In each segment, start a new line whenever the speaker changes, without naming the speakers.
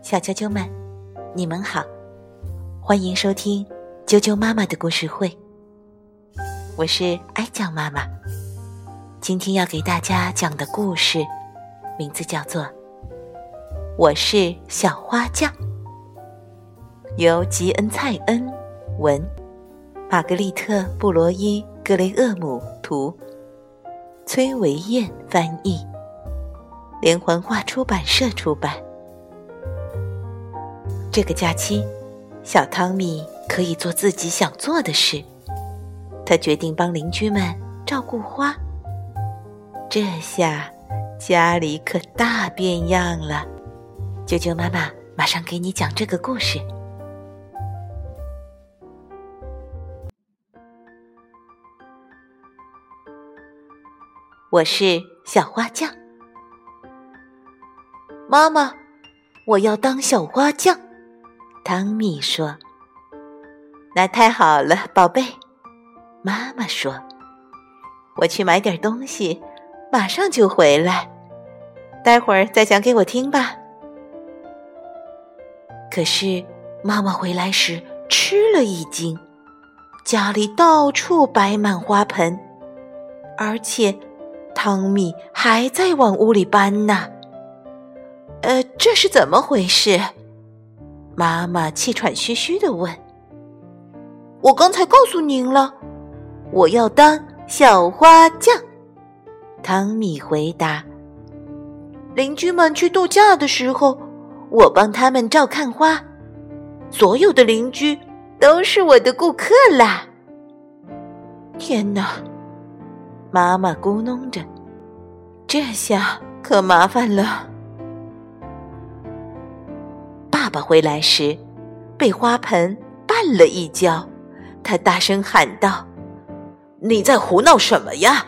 小啾啾们，你们好，欢迎收听啾啾妈妈的故事会。我是哀酱妈妈，今天要给大家讲的故事名字叫做《我是小花匠》，由吉恩·蔡恩文，玛格丽特·布罗伊·格雷厄姆图，崔维燕翻译。连环画出版社出版。这个假期，小汤米可以做自己想做的事。他决定帮邻居们照顾花。这下家里可大变样了。啾啾妈妈马上给你讲这个故事。我是小花匠。妈妈，我要当小花匠。汤米说：“那太好了，宝贝。”妈妈说：“我去买点东西，马上就回来。待会儿再讲给我听吧。”可是妈妈回来时吃了一惊，家里到处摆满花盆，而且汤米还在往屋里搬呢。是怎么回事？妈妈气喘吁吁的问。我刚才告诉您了，我要当小花匠。汤米回答。邻居们去度假的时候，我帮他们照看花。所有的邻居都是我的顾客啦。天哪！妈妈咕哝着，这下可麻烦了。爸爸回来时，被花盆绊了一跤，他大声喊道：“你在胡闹什么呀？”“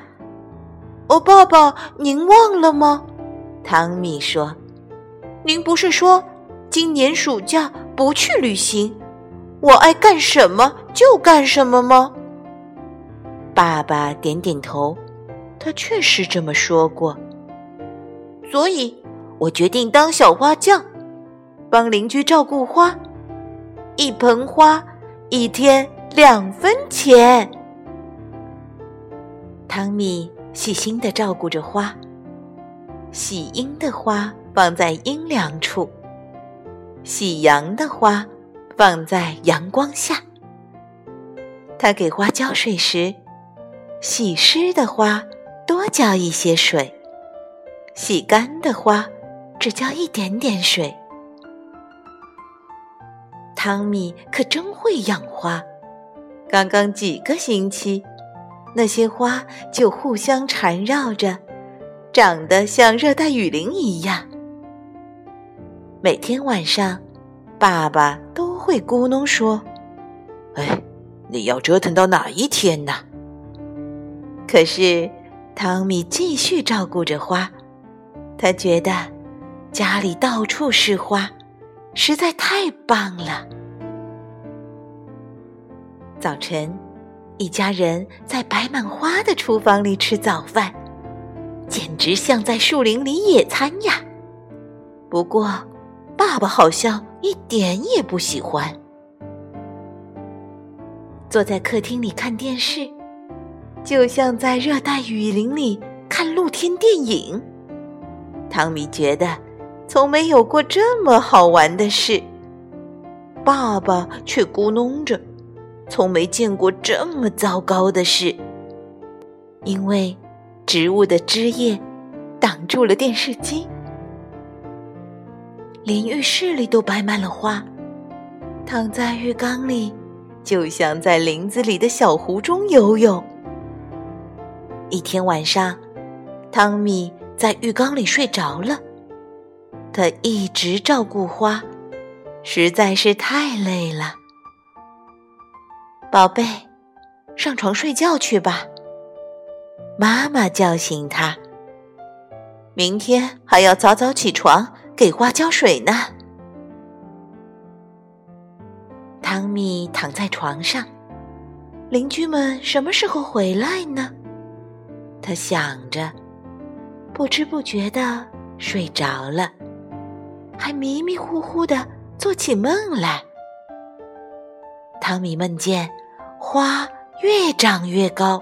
哦，爸爸，您忘了吗？”汤米说，“您不是说今年暑假不去旅行，我爱干什么就干什么吗？”爸爸点点头，他确实这么说过。所以我决定当小花匠。帮邻居照顾花，一盆花一天两分钱。汤米细心的照顾着花，喜阴的花放在阴凉处，喜阳的花放在阳光下。他给花浇水时，喜湿的花多浇一些水，喜干的花只浇一点点水。汤米可真会养花，刚刚几个星期，那些花就互相缠绕着，长得像热带雨林一样。每天晚上，爸爸都会咕哝说：“哎，你要折腾到哪一天呢？”可是，汤米继续照顾着花，他觉得家里到处是花。实在太棒了！早晨，一家人在摆满花的厨房里吃早饭，简直像在树林里野餐呀。不过，爸爸好像一点也不喜欢。坐在客厅里看电视，就像在热带雨林里看露天电影。汤米觉得。从没有过这么好玩的事，爸爸却咕哝着：“从没见过这么糟糕的事。”因为植物的枝叶挡住了电视机，连浴室里都摆满了花。躺在浴缸里，就像在林子里的小湖中游泳。一天晚上，汤米在浴缸里睡着了。他一直照顾花，实在是太累了。宝贝，上床睡觉去吧。妈妈叫醒他。明天还要早早起床给花浇水呢。汤米躺在床上，邻居们什么时候回来呢？他想着，不知不觉的睡着了。还迷迷糊糊的做起梦来。汤米梦见花越长越高，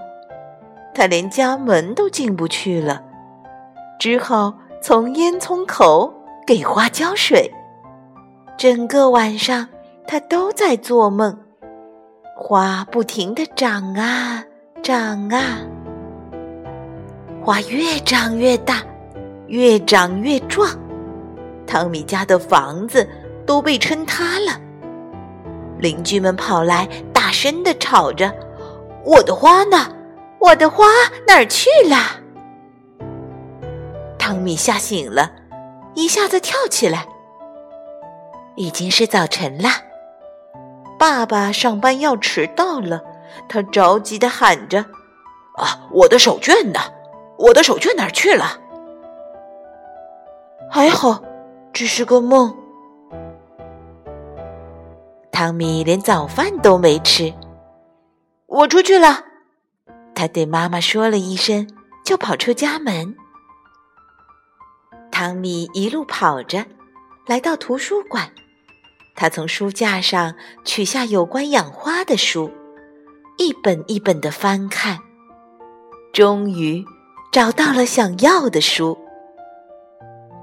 他连家门都进不去了，只好从烟囱口给花浇水。整个晚上，他都在做梦，花不停的长啊长啊，花越长越大，越长越壮，汤米家的房子都被撑塌了。邻居们跑来，声的吵着：“我的花呢？我的花哪儿去了？”汤米吓醒了，一下子跳起来。已经是早晨了，爸爸上班要迟到了，他着急的喊着：“
啊，我的手绢呢？我的手绢哪儿去了？”
还好，只是个梦。汤米连早饭都没吃，我出去了。他对妈妈说了一声，就跑出家门。汤米一路跑着，来到图书馆。他从书架上取下有关养花的书，一本一本的翻看，终于找到了想要的书。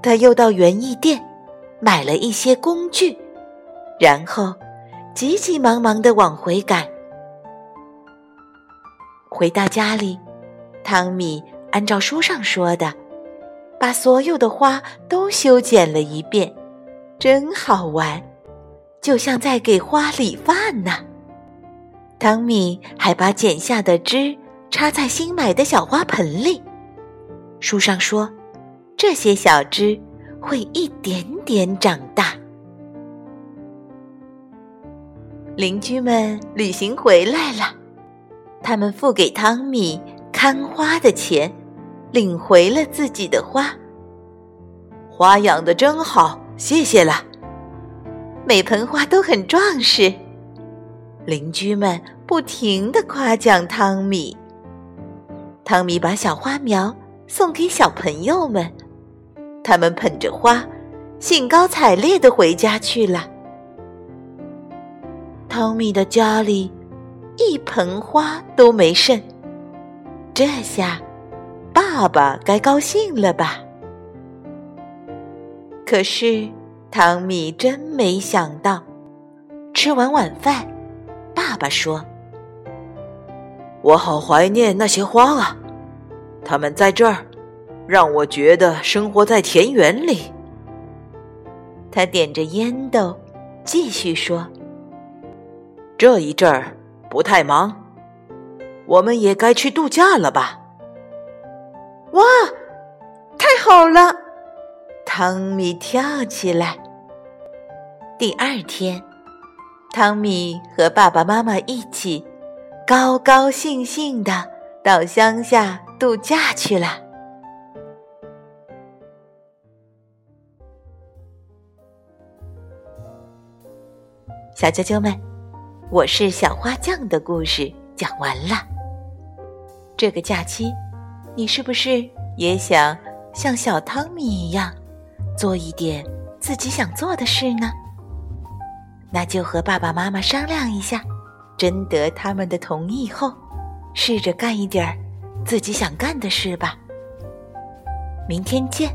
他又到园艺店买了一些工具，然后。急急忙忙的往回赶，回到家里，汤米按照书上说的，把所有的花都修剪了一遍，真好玩，就像在给花理发呢。汤米还把剪下的枝插在新买的小花盆里，书上说，这些小枝会一点点长大。邻居们旅行回来了，他们付给汤米看花的钱，领回了自己的花。
花养的真好，谢谢了。
每盆花都很壮实，邻居们不停的夸奖汤米。汤米把小花苗送给小朋友们，他们捧着花，兴高采烈的回家去了。汤米的家里一盆花都没剩，这下爸爸该高兴了吧？可是汤米真没想到，吃完晚饭，爸爸说：“
我好怀念那些花啊，它们在这儿，让我觉得生活在田园里。”
他点着烟斗，继续说。
这一阵儿不太忙，我们也该去度假了吧？
哇，太好了！汤米跳起来。第二天，汤米和爸爸妈妈一起高高兴兴的到乡下度假去了。小啾啾们。我是小花匠的故事讲完了。这个假期，你是不是也想像小汤米一样，做一点自己想做的事呢？那就和爸爸妈妈商量一下，征得他们的同意后，试着干一点儿自己想干的事吧。明天见。